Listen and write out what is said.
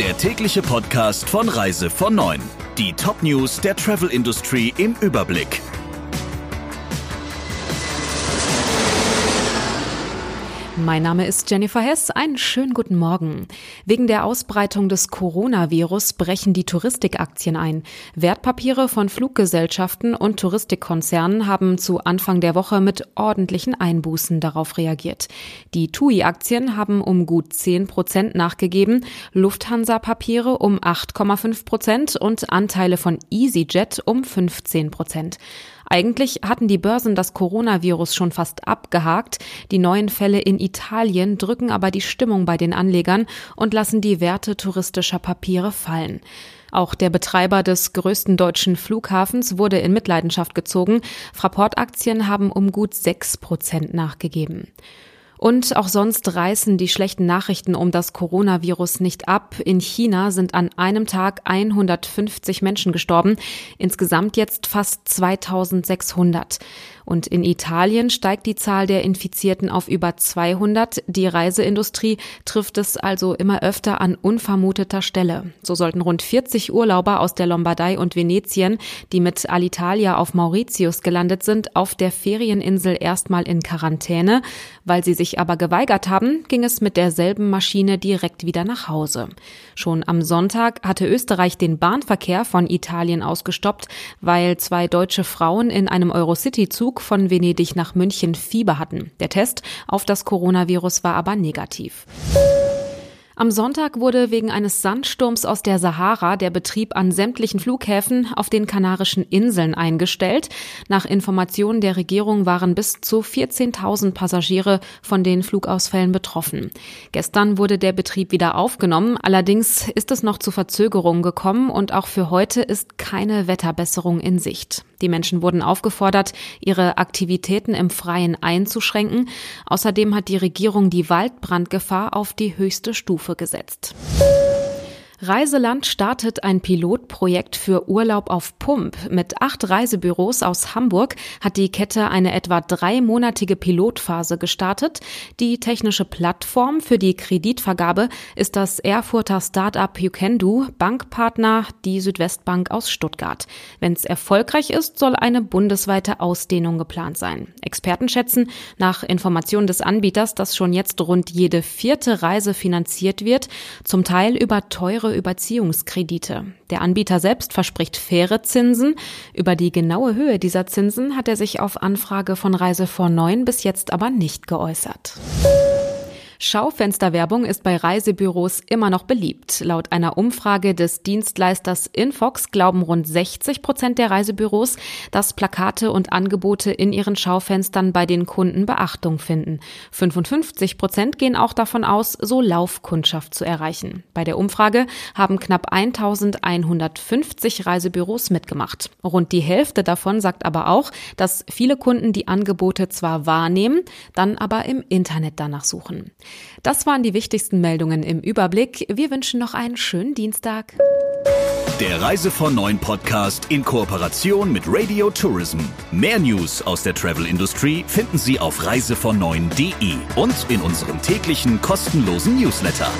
der tägliche Podcast von Reise von 9. Die Top-News der Travel Industry im Überblick. Mein Name ist Jennifer Hess. Einen schönen guten Morgen. Wegen der Ausbreitung des Coronavirus brechen die Touristikaktien ein. Wertpapiere von Fluggesellschaften und Touristikkonzernen haben zu Anfang der Woche mit ordentlichen Einbußen darauf reagiert. Die TUI-Aktien haben um gut 10 Prozent nachgegeben, Lufthansa-Papiere um 8,5 Prozent und Anteile von EasyJet um 15 Prozent. Eigentlich hatten die Börsen das Coronavirus schon fast abgehakt. Die neuen Fälle in Italien drücken aber die Stimmung bei den Anlegern und lassen die Werte touristischer Papiere fallen. Auch der Betreiber des größten deutschen Flughafens wurde in Mitleidenschaft gezogen. Fraport-Aktien haben um gut sechs Prozent nachgegeben. Und auch sonst reißen die schlechten Nachrichten um das Coronavirus nicht ab. In China sind an einem Tag 150 Menschen gestorben, insgesamt jetzt fast 2600. Und in Italien steigt die Zahl der Infizierten auf über 200. Die Reiseindustrie trifft es also immer öfter an unvermuteter Stelle. So sollten rund 40 Urlauber aus der Lombardei und Venetien, die mit Alitalia auf Mauritius gelandet sind, auf der Ferieninsel erstmal in Quarantäne. Weil sie sich aber geweigert haben, ging es mit derselben Maschine direkt wieder nach Hause. Schon am Sonntag hatte Österreich den Bahnverkehr von Italien ausgestoppt, weil zwei deutsche Frauen in einem Eurocity-Zug von Venedig nach München Fieber hatten. Der Test auf das Coronavirus war aber negativ. Am Sonntag wurde wegen eines Sandsturms aus der Sahara der Betrieb an sämtlichen Flughäfen auf den Kanarischen Inseln eingestellt. Nach Informationen der Regierung waren bis zu 14.000 Passagiere von den Flugausfällen betroffen. Gestern wurde der Betrieb wieder aufgenommen. Allerdings ist es noch zu Verzögerungen gekommen und auch für heute ist keine Wetterbesserung in Sicht. Die Menschen wurden aufgefordert, ihre Aktivitäten im Freien einzuschränken. Außerdem hat die Regierung die Waldbrandgefahr auf die höchste Stufe Stufe gesetzt. Reiseland startet ein Pilotprojekt für Urlaub auf Pump. Mit acht Reisebüros aus Hamburg hat die Kette eine etwa dreimonatige Pilotphase gestartet. Die technische Plattform für die Kreditvergabe ist das Erfurter Startup YouCanDo, Bankpartner die Südwestbank aus Stuttgart. Wenn es erfolgreich ist, soll eine bundesweite Ausdehnung geplant sein. Experten schätzen nach Informationen des Anbieters, dass schon jetzt rund jede vierte Reise finanziert wird, zum Teil über teure Überziehungskredite. Der Anbieter selbst verspricht faire Zinsen. Über die genaue Höhe dieser Zinsen hat er sich auf Anfrage von Reise vor 9 bis jetzt aber nicht geäußert. Schaufensterwerbung ist bei Reisebüros immer noch beliebt. Laut einer Umfrage des Dienstleisters Infox glauben rund 60 Prozent der Reisebüros, dass Plakate und Angebote in ihren Schaufenstern bei den Kunden Beachtung finden. 55 Prozent gehen auch davon aus, so Laufkundschaft zu erreichen. Bei der Umfrage haben knapp 1150 Reisebüros mitgemacht. Rund die Hälfte davon sagt aber auch, dass viele Kunden die Angebote zwar wahrnehmen, dann aber im Internet danach suchen. Das waren die wichtigsten Meldungen im Überblick. Wir wünschen noch einen schönen Dienstag. Der Reise von Neuen Podcast in Kooperation mit Radio Tourism. Mehr News aus der Travel Industry finden Sie auf reisevon9.de und in unserem täglichen kostenlosen Newsletter.